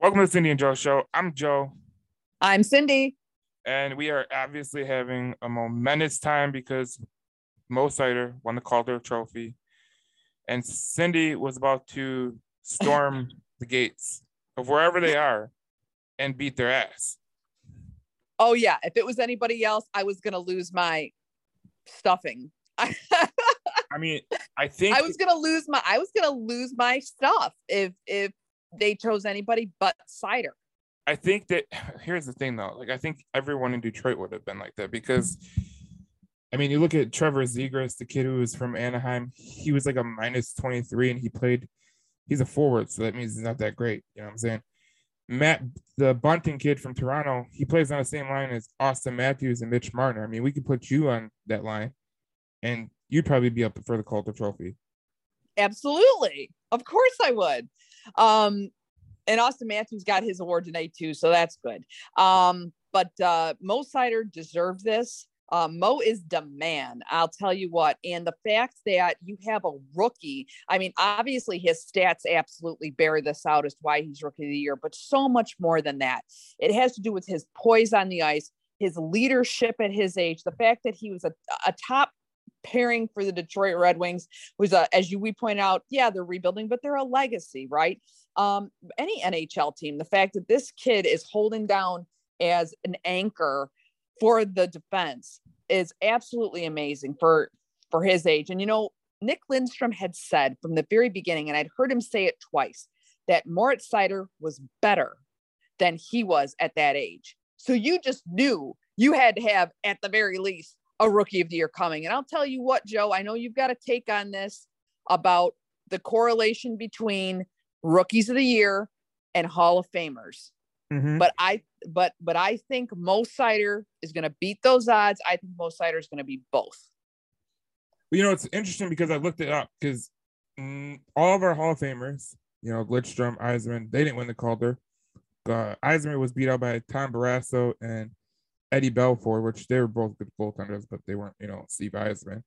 Welcome to the Cindy and Joe Show. I'm Joe, I'm Cindy. and we are obviously having a momentous time because Mo Seider won the Calder Trophy, and Cindy was about to storm the gates of wherever they are and beat their ass. Oh yeah, if it was anybody else, I was gonna lose my stuffing. I, I mean, I think I was gonna lose my I was gonna lose my stuff if if they chose anybody but Seider. I think that here's the thing though. Like I think everyone in Detroit would have been like that because I mean, you look at Trevor Zegras, the kid who was from Anaheim, he was like a minus 23 and he played he's a forward, so that means he's not that great. You know what I'm saying? Matt, the Bunting kid from Toronto, he plays on the same line as Auston Matthews and Mitch Marner. I mean, we could put you on that line and you'd probably be up for the Calder trophy. Absolutely. Of course I would. Um and Auston Matthews got his award today too, so that's good. Um, but uh Mo Seider deserved this. Uh, Mo is the man, I'll tell you what. And the fact that you have a rookie, I mean, obviously his stats absolutely bear this out as to why he's rookie of the year, but so much more than that. It has to do with his poise on the ice, his leadership at his age, the fact that he was a, a top pairing for the Detroit Red Wings was a, as you we point out, yeah, they're rebuilding, but they're a legacy, right? Um, any NHL team, the fact that this kid is holding down as an anchor for the defense is absolutely amazing for for his age. And you know, Nick Lidstrom had said from the very beginning, and I'd heard him say it twice, that Moritz Seider was better than he was at that age. So you just knew you had to have, at the very least, a rookie of the year coming. And I'll tell you what, Joe, I know you've got a take on this about the correlation between rookies of the year and Hall of Famers. Mm-hmm. But I but but I think Mo Seider is gonna beat those odds. I think Mo Seider is gonna be both. Well, you know, it's interesting because I looked it up because mm, all of our Hall of Famers, you know, Lidstrom, Yzerman, they didn't win the Calder. Uh, Yzerman was beat out by Tom Barrasso and Eddie Belfour, which they were both good goaltenders, but they weren't, you know, Steve Yzerman.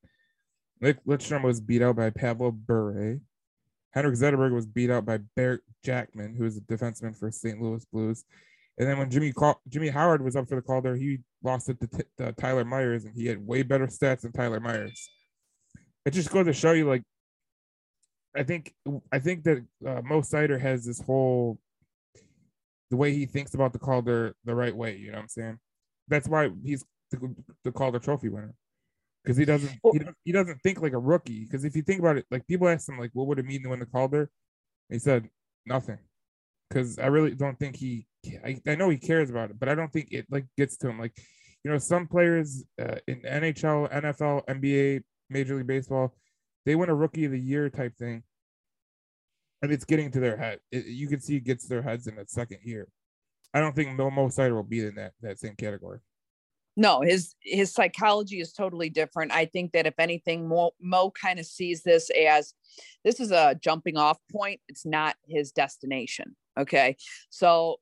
Nick Lidstrom was beat out by Pavel Bure. Henrik Zetterberg was beat out by Barrett Jackman, who was a defenseman for St. Louis Blues. And then when Jimmy Call- Jimmy Howard was up for the Calder, he lost it to, t- Tyler Myers, and he had way better stats than Tyler Myers. It just goes to show you, like, I think I think that uh, Mo Seider has this whole the way he thinks about the Calder the right way. You know what I'm saying? That's why he's the, the Calder Trophy winner because he doesn't he, doesn't- he doesn't think like a rookie. Because if you think about it, like people ask him like, what would it mean to win the Calder? He said nothing. Because I really don't think he. I, I know he cares about it, but I don't think it like gets to him. Like, you know, some players uh, in NHL, NFL, NBA, Major League Baseball, they win a Rookie of the Year type thing, and it's getting to their head. It, you can see it gets their heads in that second year. I don't think Mo, Seider will be in that that same category. No, his his psychology is totally different. I think that if anything, Mo, Mo kind of sees this as this is a jumping off point. It's not his destination. Okay, so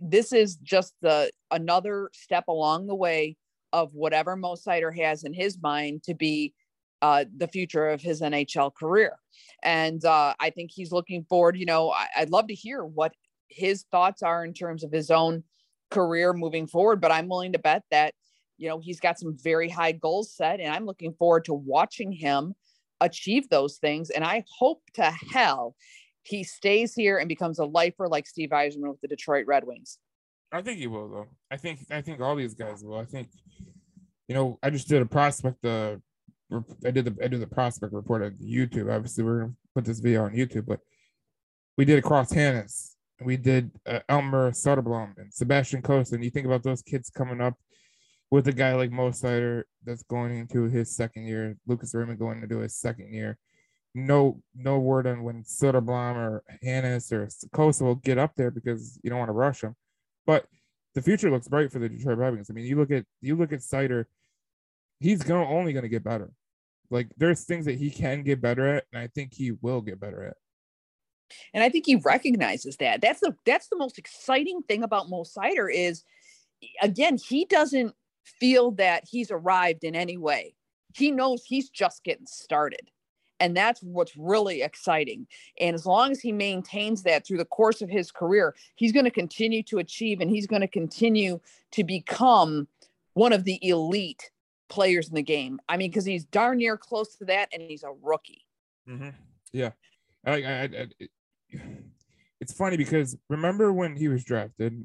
this is just the another step along the way of whatever Mo Seider has in his mind to be uh, the future of his NHL career. And uh, I think he's looking forward. You know, I, I'd love to hear what his thoughts are in terms of his own career moving forward. But I'm willing to bet that you know he's got some very high goals set, and I'm looking forward to watching him achieve those things. And I hope to hell he stays here and becomes a lifer like Steve Yzerman with the Detroit Red Wings. I think he will though. I think I think all these guys will. I think you know, I just did a prospect uh I did the I did the prospect report on YouTube. Obviously we're gonna put this video on YouTube, but we did across Hanas. We did uh, Elmer Soderblom and Sebastian Cossa. And you think about those kids coming up with a guy like Mo Seider that's going into his second year, Lucas Raymond going into his second year. No, no word on when Soderblom or Hanas or Cossa will get up there because you don't want to rush them. But the future looks bright for the Detroit Red Wings. I mean, you look at you look at Seider, he's going only going to get better. Like there's things that he can get better at, and I think he will get better at. And I think he recognizes that. That's the that's the most exciting thing about Mo Seider is again, he doesn't feel that he's arrived in any way. He knows he's just getting started. And that's what's really exciting. And as long as he maintains that through the course of his career, he's going to continue to achieve and he's going to continue to become one of the elite players in the game. I mean, because he's darn near close to that and he's a rookie. Mm-hmm. Yeah. I, I, I, it's funny because remember when he was drafted,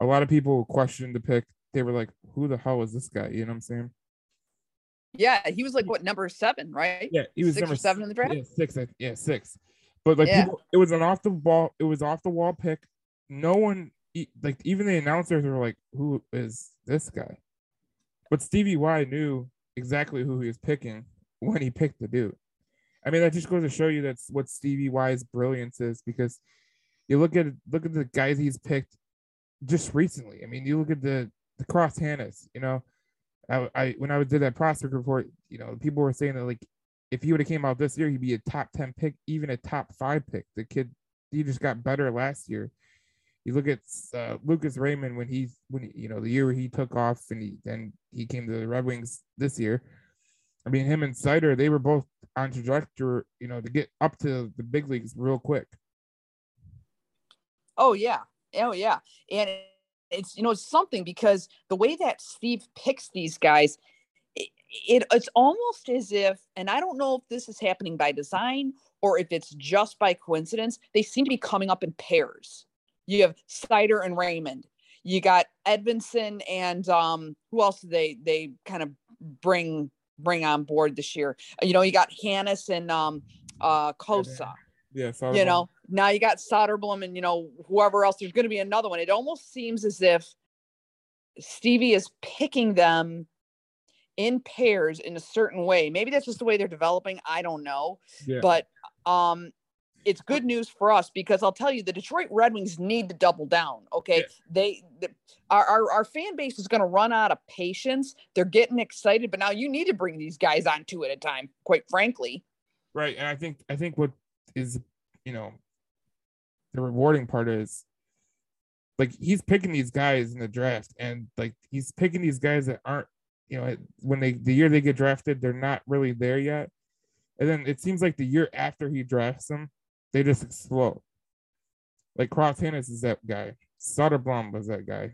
a lot of people questioned the pick. They were like, who the hell is this guy? You know what I'm saying? Yeah, he was like what number seven, right? Yeah, he was six number or seven in the draft. Yeah, six. Yeah, six. But like, Yeah. people, it was an off the ball. It was off the wall pick. No one, like, even the announcers were like, "Who is this guy?" But Stevie Y knew exactly who he was picking when he picked the dude. I mean, that just goes to show you that's what Stevie Y's brilliance is because you look at look at the guys he's picked just recently. I mean, you look at the the Cross Hanas. You know, I, I when I did that prospect report, you know, people were saying that like if he would have came out this year, he'd be a top ten pick, even a top five pick. The kid, he just got better last year. You look at uh, Lucas Raymond when he's when he, you know the year he took off and he then he came to the Red Wings this year. I mean, him and Seider, they were both on trajectory, you know, to get up to the big leagues real quick. Oh yeah. Oh yeah. And it's you know it's something because the way that Steve picks these guys, it, it it's almost as if, and I don't know if this is happening by design or if it's just by coincidence, they seem to be coming up in pairs. You have Seider and Raymond. You got Edvinsson and um who else did they they kind of bring bring on board this year? You know, you got Hanas and um uh Cossa Yeah, so you know? Now you got Soderblom and you know whoever else there's going to be another one. It almost seems as if Stevie is picking them in pairs in a certain way. Maybe that's just the way they're developing. I don't know. Yeah. but um it's good news for us because I'll tell you the Detroit Red Wings need to double down okay Yeah. they the, our, our our fan base is going to run out of patience they're getting excited but now you need to bring these guys on two at a time quite frankly Right. And I think I think what is you know the rewarding part is like he's picking these guys in the draft and like he's picking these guys that aren't you know when they the year they get drafted they're not really there yet and then it seems like the year after he drafts them they just explode. Like Cross Hanas is that guy. Soderblom was that guy.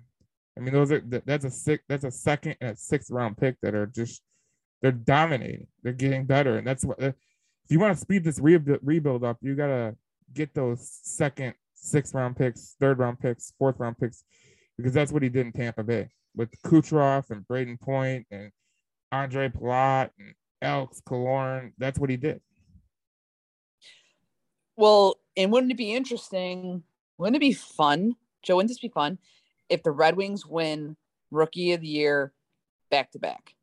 I mean those are that's a six that's a second and a sixth round pick that are just they're dominating. They're getting better. And that's what if you want to speed this rebuild, up, you gotta get those second, sixth round picks, third round picks, fourth round picks, because that's what he did in Tampa Bay with Kucherov and Brayden Point and Andre Palat and Alex Killorn. That's what he did. Well, and wouldn't it be interesting? Wouldn't it be fun, Joe? Wouldn't this be fun if the Red Wings win Rookie of the Year back to back?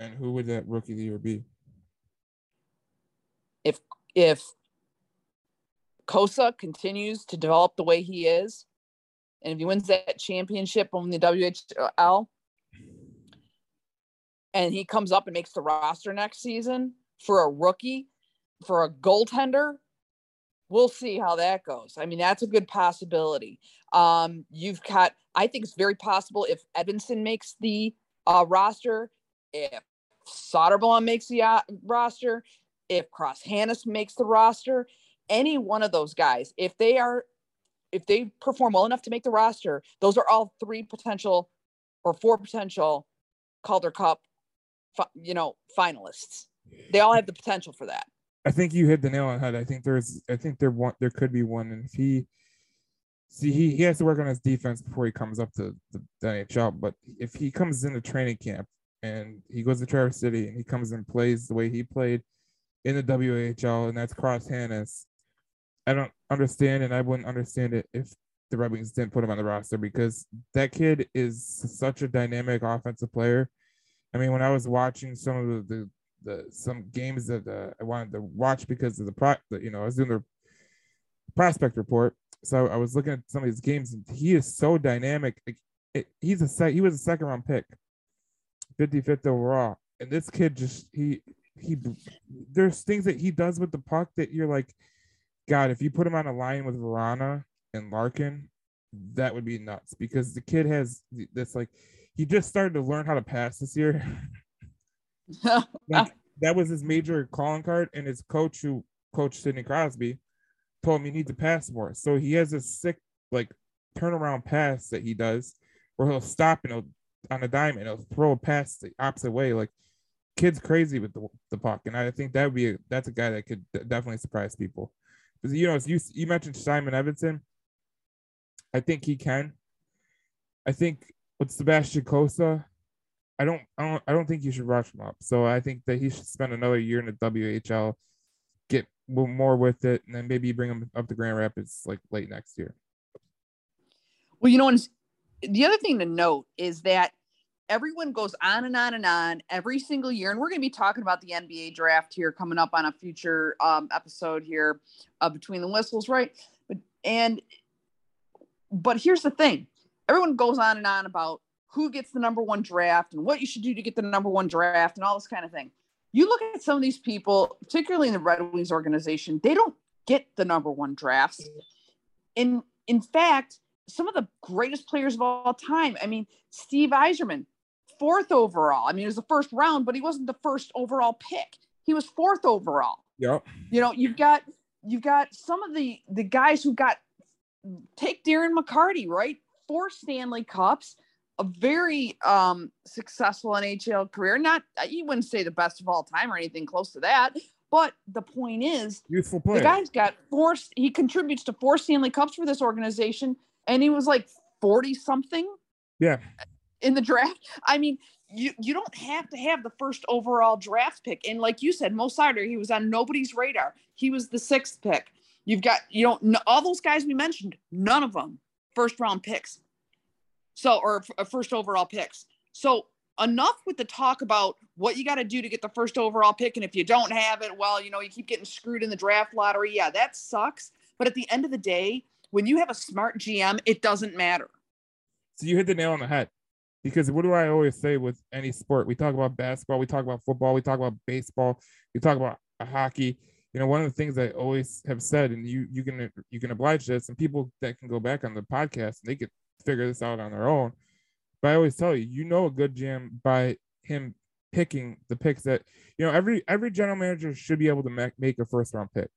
And who would that rookie of the year be? If if Cossa continues to develop the way he is, and if he wins that championship on the WHL, and he comes up and makes the roster next season for a rookie, for a goaltender, we'll see how that goes. I mean, that's a good possibility. Um, you've got, I think it's very possible if Edvinsson makes the uh, roster, if Soderblom makes the uh, roster, if Cross Hanas makes the roster, any one of those guys, if they are, if they perform well enough to make the roster, those are all three potential or four potential Calder Cup, you know, finalists. They all have the potential for that. I think you hit the nail on the head. I think there's I think there one there could be one. And if he see he, he has to work on his defense before he comes up to the, the NHL. But if he comes into training camp and he goes to Traverse City and he comes and plays the way he played in the WHL, and that's Cross Hanas, I don't understand and I wouldn't understand it if the Red Wings didn't put him on the roster because that kid is such a dynamic offensive player. I mean, when I was watching some of the, the the some games that uh, I wanted to watch because of the pro, the, you know, I was doing the prospect report, so I was looking at some of his games, and he is so dynamic. Like, it, he's a sec, he was a second round pick, 55th overall, and this kid just he he there's things that he does with the puck that you're like, God, if you put him on a line with Vrana and Larkin, that would be nuts because the kid has this like he just started to learn how to pass this year. like that was his major calling card, and his coach, who coached Sidney Crosby, told him he needs to pass more. So he has a sick like turnaround pass that he does, where he'll stop and he'll on a dime he'll throw a pass the opposite way. Like kid's crazy with the, the puck, and I think that would be a, that's a guy that could definitely surprise people. Because you know, you you mentioned Simon Edvinsson, I think he can. I think with Sebastian Cossa, I don't, I don't, I don't think you should rush him up. So I think that he should spend another year in the WHL, get more with it, and then maybe bring him up to Grand Rapids like late next year. Well, you know, the other thing to note is that everyone goes on and on and on every single year, and we're going to be talking about the NBA draft here coming up on a future um, episode here uh, between the whistles, right? But and but here's the thing: everyone goes on and on about who gets the number one draft and what you should do to get the number one draft and all this kind of thing. You look at some of these people, particularly in the Red Wings organization, they don't get the number one drafts. In in fact, some of the greatest players of all time. I mean, Steve Yzerman, fourth overall. I mean, it was the first round, but he wasn't the first overall pick. He was fourth overall. Yep. You know, you've got you've got some of the the guys who got take Darren McCarty, right? Four Stanley Cups, a very um, successful NHL career. Not you wouldn't say the best of all time or anything close to that, but the point is, youthful player. The guy's got four. He contributes to four Stanley Cups for this organization, and he was like forty something. Yeah. In the draft, I mean, you you don't have to have the first overall draft pick. And like you said, Mo Seider, he was on nobody's radar. He was the sixth pick. You've got, you know, all those guys we mentioned, none of them first round picks. So, or uh, first overall picks. So, enough with the talk about what you got to do to get the first overall pick. And if you don't have it, well, you know, you keep getting screwed in the draft lottery. Yeah, that sucks. But at the end of the day, when you have a smart GM, it doesn't matter. So, you hit the nail on the head because what do I always say with any sport? We talk about basketball, we talk about football, we talk about baseball, we talk about hockey you know one of the things i always have said and you you can you can oblige this and people that can go back on the podcast and they could figure this out on their own but i always tell you you know a good GM by him picking the picks that you know every every general manager should be able to make, make a first round pick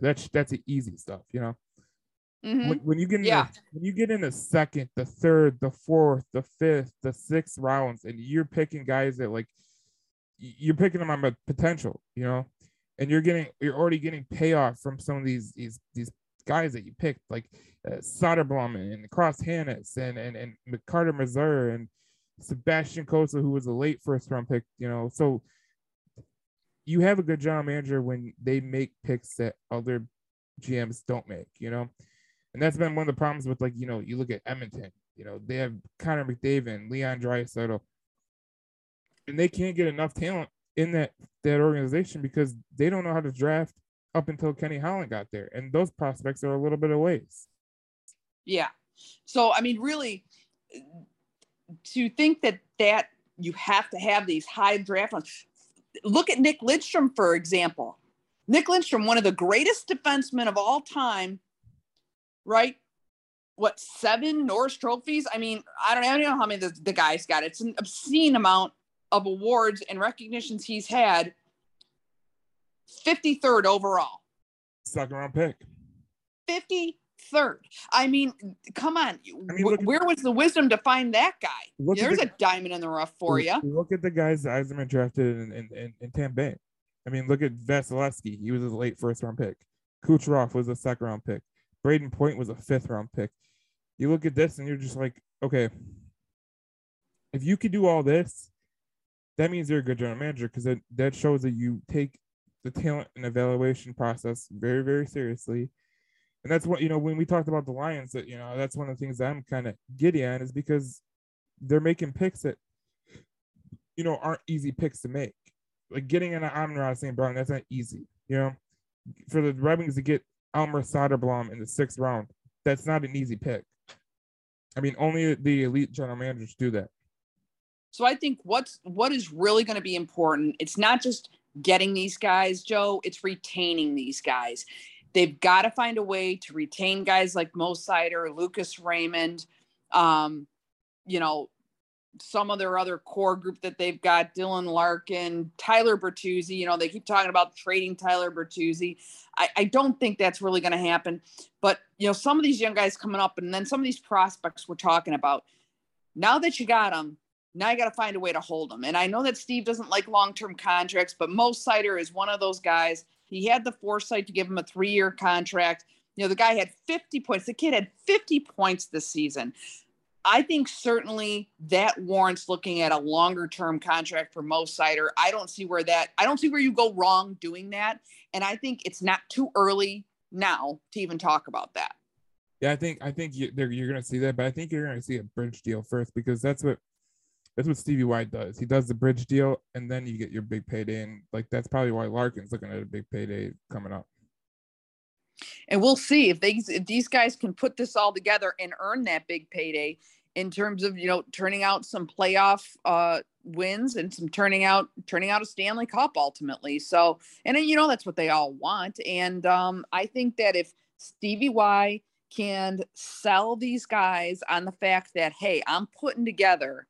that's that's the easy stuff you know mm-hmm. when, when, you get in yeah. the, when you get in the second the third the fourth the fifth the sixth rounds and you're picking guys that like you're picking them on potential you know and you're getting you're already getting payoff from some of these these these guys that you picked, like uh, Soderblom and Cross Hanas and and and Carter Mazur and Sebastian Cossa, who was a late first round pick. You know, so you have a good general manager when they make picks that other GMs don't make. You know, and that's been one of the problems with like you know you look at Edmonton. You know, they have Connor McDavid, Leon Draisaitl, and they can't get enough talent in that that organization because they don't know how to draft up until Kenny Holland got there, and those prospects are a little bit of ways. Yeah. So I mean, really, to think that that you have to have these high draft ones. Look at Nick Lidstrom, for example. Nick Lidstrom, one of the greatest defensemen of all time, right? What seven Norris trophies? I mean, I don't, I don't know how many the, the guys got. It's an obscene amount of awards and recognitions he's had 53rd overall. Second round pick. 53rd. I mean, come on. I mean, where was the wisdom to find that guy? There's the, a diamond in the rough for you. Look at the guys that Yzerman drafted in, in, in, in Tampa Bay. I mean, look at Vasilevskiy. He was a late first round pick. Kucherov was a second round pick. Brayden Point was a fifth round pick. You look at this and you're just like, okay, if you could do all this that means you're a good general manager because that, that shows that you take the talent and evaluation process very, very seriously. And that's what, you know, when we talked about the Lions, that, you know, that's one of the things I'm kind of giddy on is because they're making picks that, you know, aren't easy picks to make. Like getting an Amon St. Brown, that's not easy, you know. For the Red Wings to get Elmer Soderblom in the sixth round, that's not an easy pick. I mean, only the elite general managers do that. So I think what's what is really going to be important, it's not just getting these guys, Joe, it's retaining these guys. They've got to find a way to retain guys like Mo Seider, Lucas Raymond, um, you know, some of their other core group that they've got Dylan Larkin, Tyler Bertuzzi. You know, they keep talking about trading Tyler Bertuzzi. I, I don't think that's really going to happen. But, you know, some of these young guys coming up and then some of these prospects we're talking about, now that you got them, now you got to find a way to hold him. And I know that Steve doesn't like long term contracts, but Mo Seider is one of those guys. He had the foresight to give him a three year contract. You know, the guy had 50 points. The kid had 50 points this season. I think certainly that warrants looking at a longer term contract for Mo Seider. I don't see where that I don't see where you go wrong doing that. And I think it's not too early now to even talk about that. Yeah, I think I think you, are going to see that, but I think you're going to see a bridge deal first because that's what that's what Stevie White does. He does the bridge deal, and then you get your big payday. And like that's probably why Larkin's looking at a big payday coming up. And we'll see if they if these guys can put this all together and earn that big payday in terms of you know turning out some playoff uh, wins and some turning out turning out a Stanley Cup ultimately. So and you know that's what they all want. And um, I think that if Stevie Y can sell these guys on the fact that hey, I'm putting together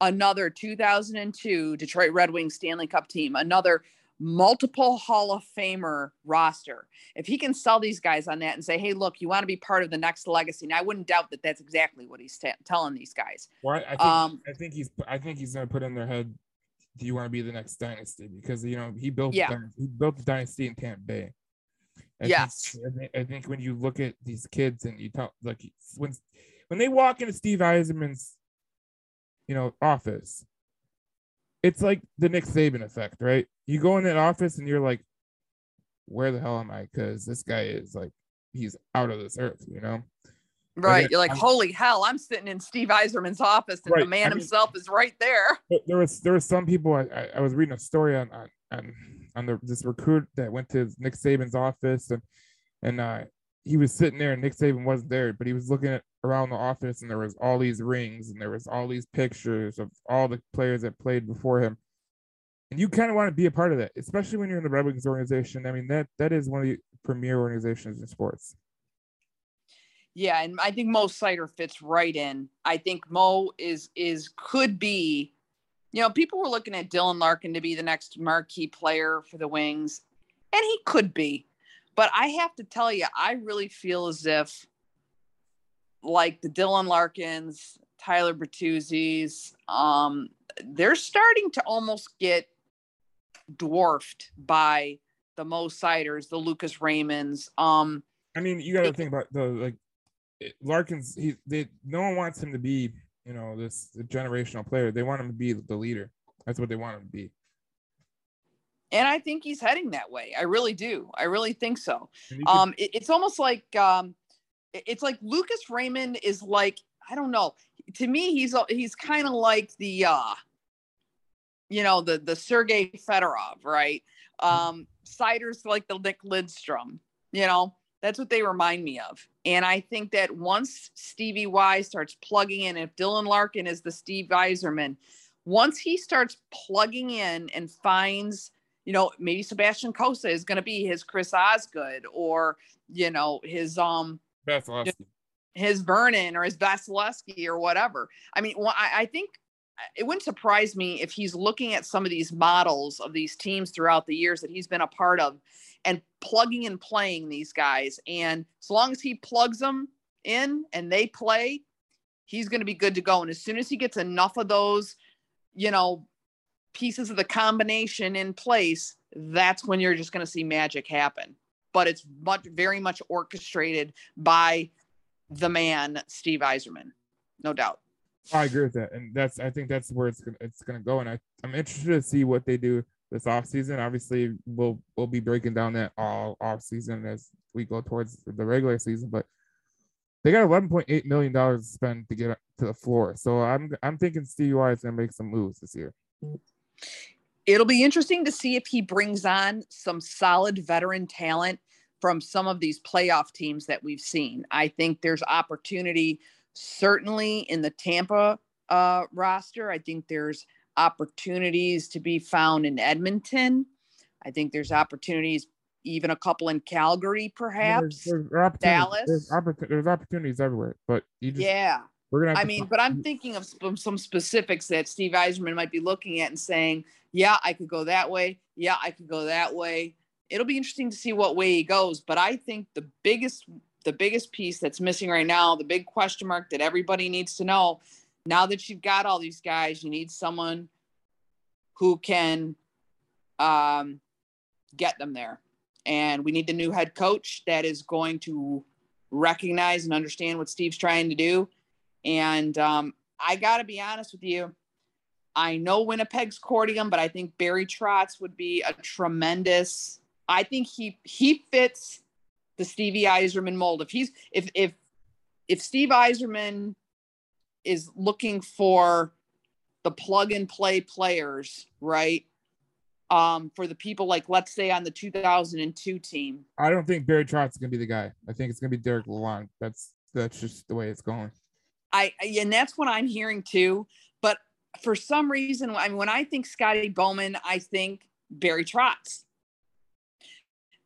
another 2002 Detroit Red Wings Stanley Cup team, another multiple Hall of Famer roster. If he can sell these guys on that and say, "Hey, look, you want to be part of the next legacy," and I wouldn't doubt that that's exactly what he's t- telling these guys. Well, I, think, um, I think he's I think he's going to put in their head, "Do you want to be the next dynasty?" Because you know he built yeah. he built the dynasty in Tampa Bay. I yes, think, I think when you look at these kids and you talk like when when they walk into Steve Yzerman's, you know, office, it's like the Nick Saban effect, right? You go in that office and you're like, where the hell am I? Because this guy is like, he's out of this earth, you know? Right. You're like, I'm, holy hell, I'm sitting in Steve Yzerman's office and right. the man I mean, himself is right there. There was there was some people I, I was reading a story on on on, on the, this recruit that went to Nick Saban's office and and uh, he was sitting there and Nick Saban wasn't there, but he was looking at around the office and there was all these rings and there was all these pictures of all the players that played before him. And you kind of want to be a part of that, especially when you're in the Red Wings organization. I mean, that that is one of the premier organizations in sports. Yeah, and I think Mo Seider fits right in. I think Mo is is could be, you know, people were looking at Dylan Larkin to be the next marquee player for the Wings, and he could be. But I have to tell you, I really feel as if, like the Dylan Larkins, Tyler Bertuzzi's, um, they're starting to almost get dwarfed by the Mo Seiders, the Lucas Raymonds. Um, I mean, you got to think about the like Larkins. He they no one wants him to be you know this generational player. They want him to be the leader. That's what they want him to be. And I think he's heading that way. I really do. I really think so. Um, it, it's almost like um, it's like Lucas Raymond is like I don't know. To me, he's he's kind of like the uh, you know the the Sergey Fedorov, right? Mm-hmm. Um, like the Nick Lidstrom. You know, that's what they remind me of. And I think that once Stevie Y starts plugging in, if Dylan Larkin is the Steve Yzerman, once he starts plugging in and finds you know, maybe Sebastian Cossa is going to be his Chris Osgood or, you know, his, um, Vasilevskiy. his Vernon or his Vasilevskiy or whatever. I mean, well, I, I think it wouldn't surprise me if he's looking at some of these models of these teams throughout the years that he's been a part of and plugging and playing these guys. And as long as he plugs them in and they play, he's going to be good to go. And as soon as he gets enough of those, you know, pieces of the combination in place, that's when you're just going to see magic happen. But it's much, very much orchestrated by the man, Steve Yzerman, no doubt. I agree with that, and that's I think that's where it's gonna it's gonna go, and I'm interested to see what they do this off season. Obviously, we'll we'll be breaking down that all off season as we go towards the regular season, but they got 11.8 million dollars to spend to get to the floor. So I'm I'm thinking Steve is gonna make some moves this year. It'll be interesting to see if he brings on some solid veteran talent from some of these playoff teams that we've seen. I think there's opportunity certainly in the Tampa uh, roster. I think there's opportunities to be found in Edmonton. I think there's opportunities, even a couple in Calgary, perhaps. There's, there's Dallas. There's, oppor- there's, opportunities everywhere, but you just yeah. We're gonna. I mean, but I'm thinking of some, some specifics that Steve Yzerman might be looking at and saying, "Yeah, I could go that way. Yeah, I could go that way." It'll be interesting to see what way he goes. But I think the biggest, the biggest piece that's missing right now, the big question mark that everybody needs to know, now that you've got all these guys, you need someone who can um, get them there. And we need the new head coach that is going to recognize and understand what Steve's trying to do. And um, I got to be honest with you. I know Winnipeg's him, but I think Barry Trotz would be a tremendous. I think he he fits the Stevie Yzerman mold. If he's if if if Steve Yzerman is looking for the plug and play players, right? Um, for the people like let's say on the 2002 team. I don't think Barry Trotz is gonna be the guy. I think it's gonna be Derek Lalonde. That's that's just the way it's going. I and that's what I'm hearing too. But for some reason, I mean, when I think Scotty Bowman, I think Barry Trotz.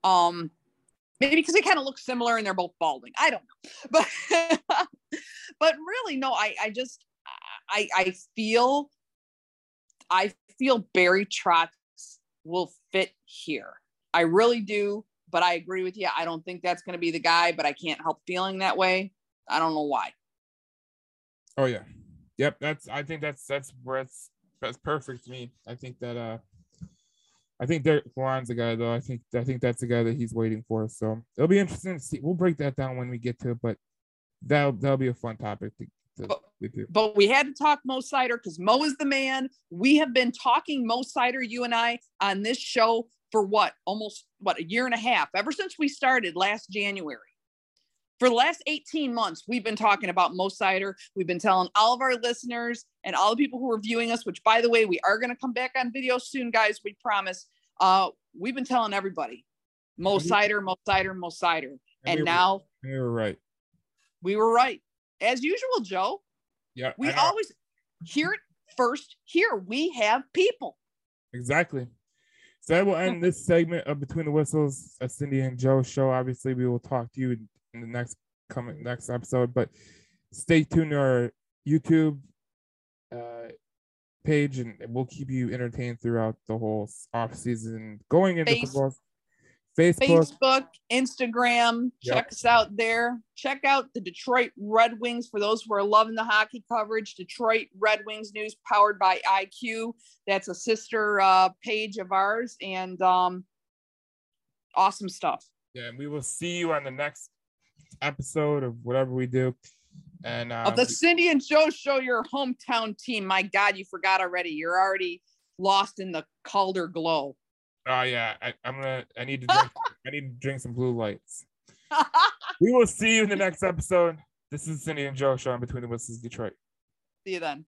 Um, maybe because they kind of look similar and they're both balding. I don't know, but but really, no. I I just I I feel I feel Barry Trotz will fit here. I really do, but I agree with you. I don't think that's going to be the guy, but I can't help feeling that way. I don't know why. Oh yeah, yep. That's I think that's that's where it's that's perfect to me. I think that uh, I think Derek Lalonde's the guy though. I think I think that's the guy that he's waiting for. So it'll be interesting to see. We'll break that down when we get to it, but that'll that'll be a fun topic to, to but, but we had to talk Mo Seider because Mo is the man. We have been talking Mo Seider, you and I, on this show for what almost what a year and a half ever since we started last January. For the last 18 months, we've been talking about Mo Seider. We've been telling all of our listeners and all the people who are viewing us, which by the way, we are going to come back on video soon, guys. We promise. Uh, we've been telling everybody Mo Seider, Mo Seider, Mo Seider. And, we now we were right. We were right. As usual, Joe. Yeah. We always hear it first here. We have people. Exactly. So that will end this segment of Between the Whistles, a Cindy and Joe show. Obviously, we will talk to you in the next coming next episode, but stay tuned to our YouTube uh, page, and we'll keep you entertained throughout the whole off season going into Face- football. Facebook, Facebook, Instagram. Yep. Check us out there. Check out the Detroit Red Wings for those who are loving the hockey coverage. Detroit Red Wings News powered by IQ. That's a sister uh, page of ours, and um, awesome stuff. yeah, and we will see you on the next episode of whatever we do. And uh, of the Cindy and Joe show, your hometown team. My God, you forgot already. You're already lost in the Calder glow. Oh yeah, I, I'm gonna. I need to drink. I need to drink some blue lights. We will see you in the next episode. This is Cindy and Joe show on Between the Whistles Detroit. See you then.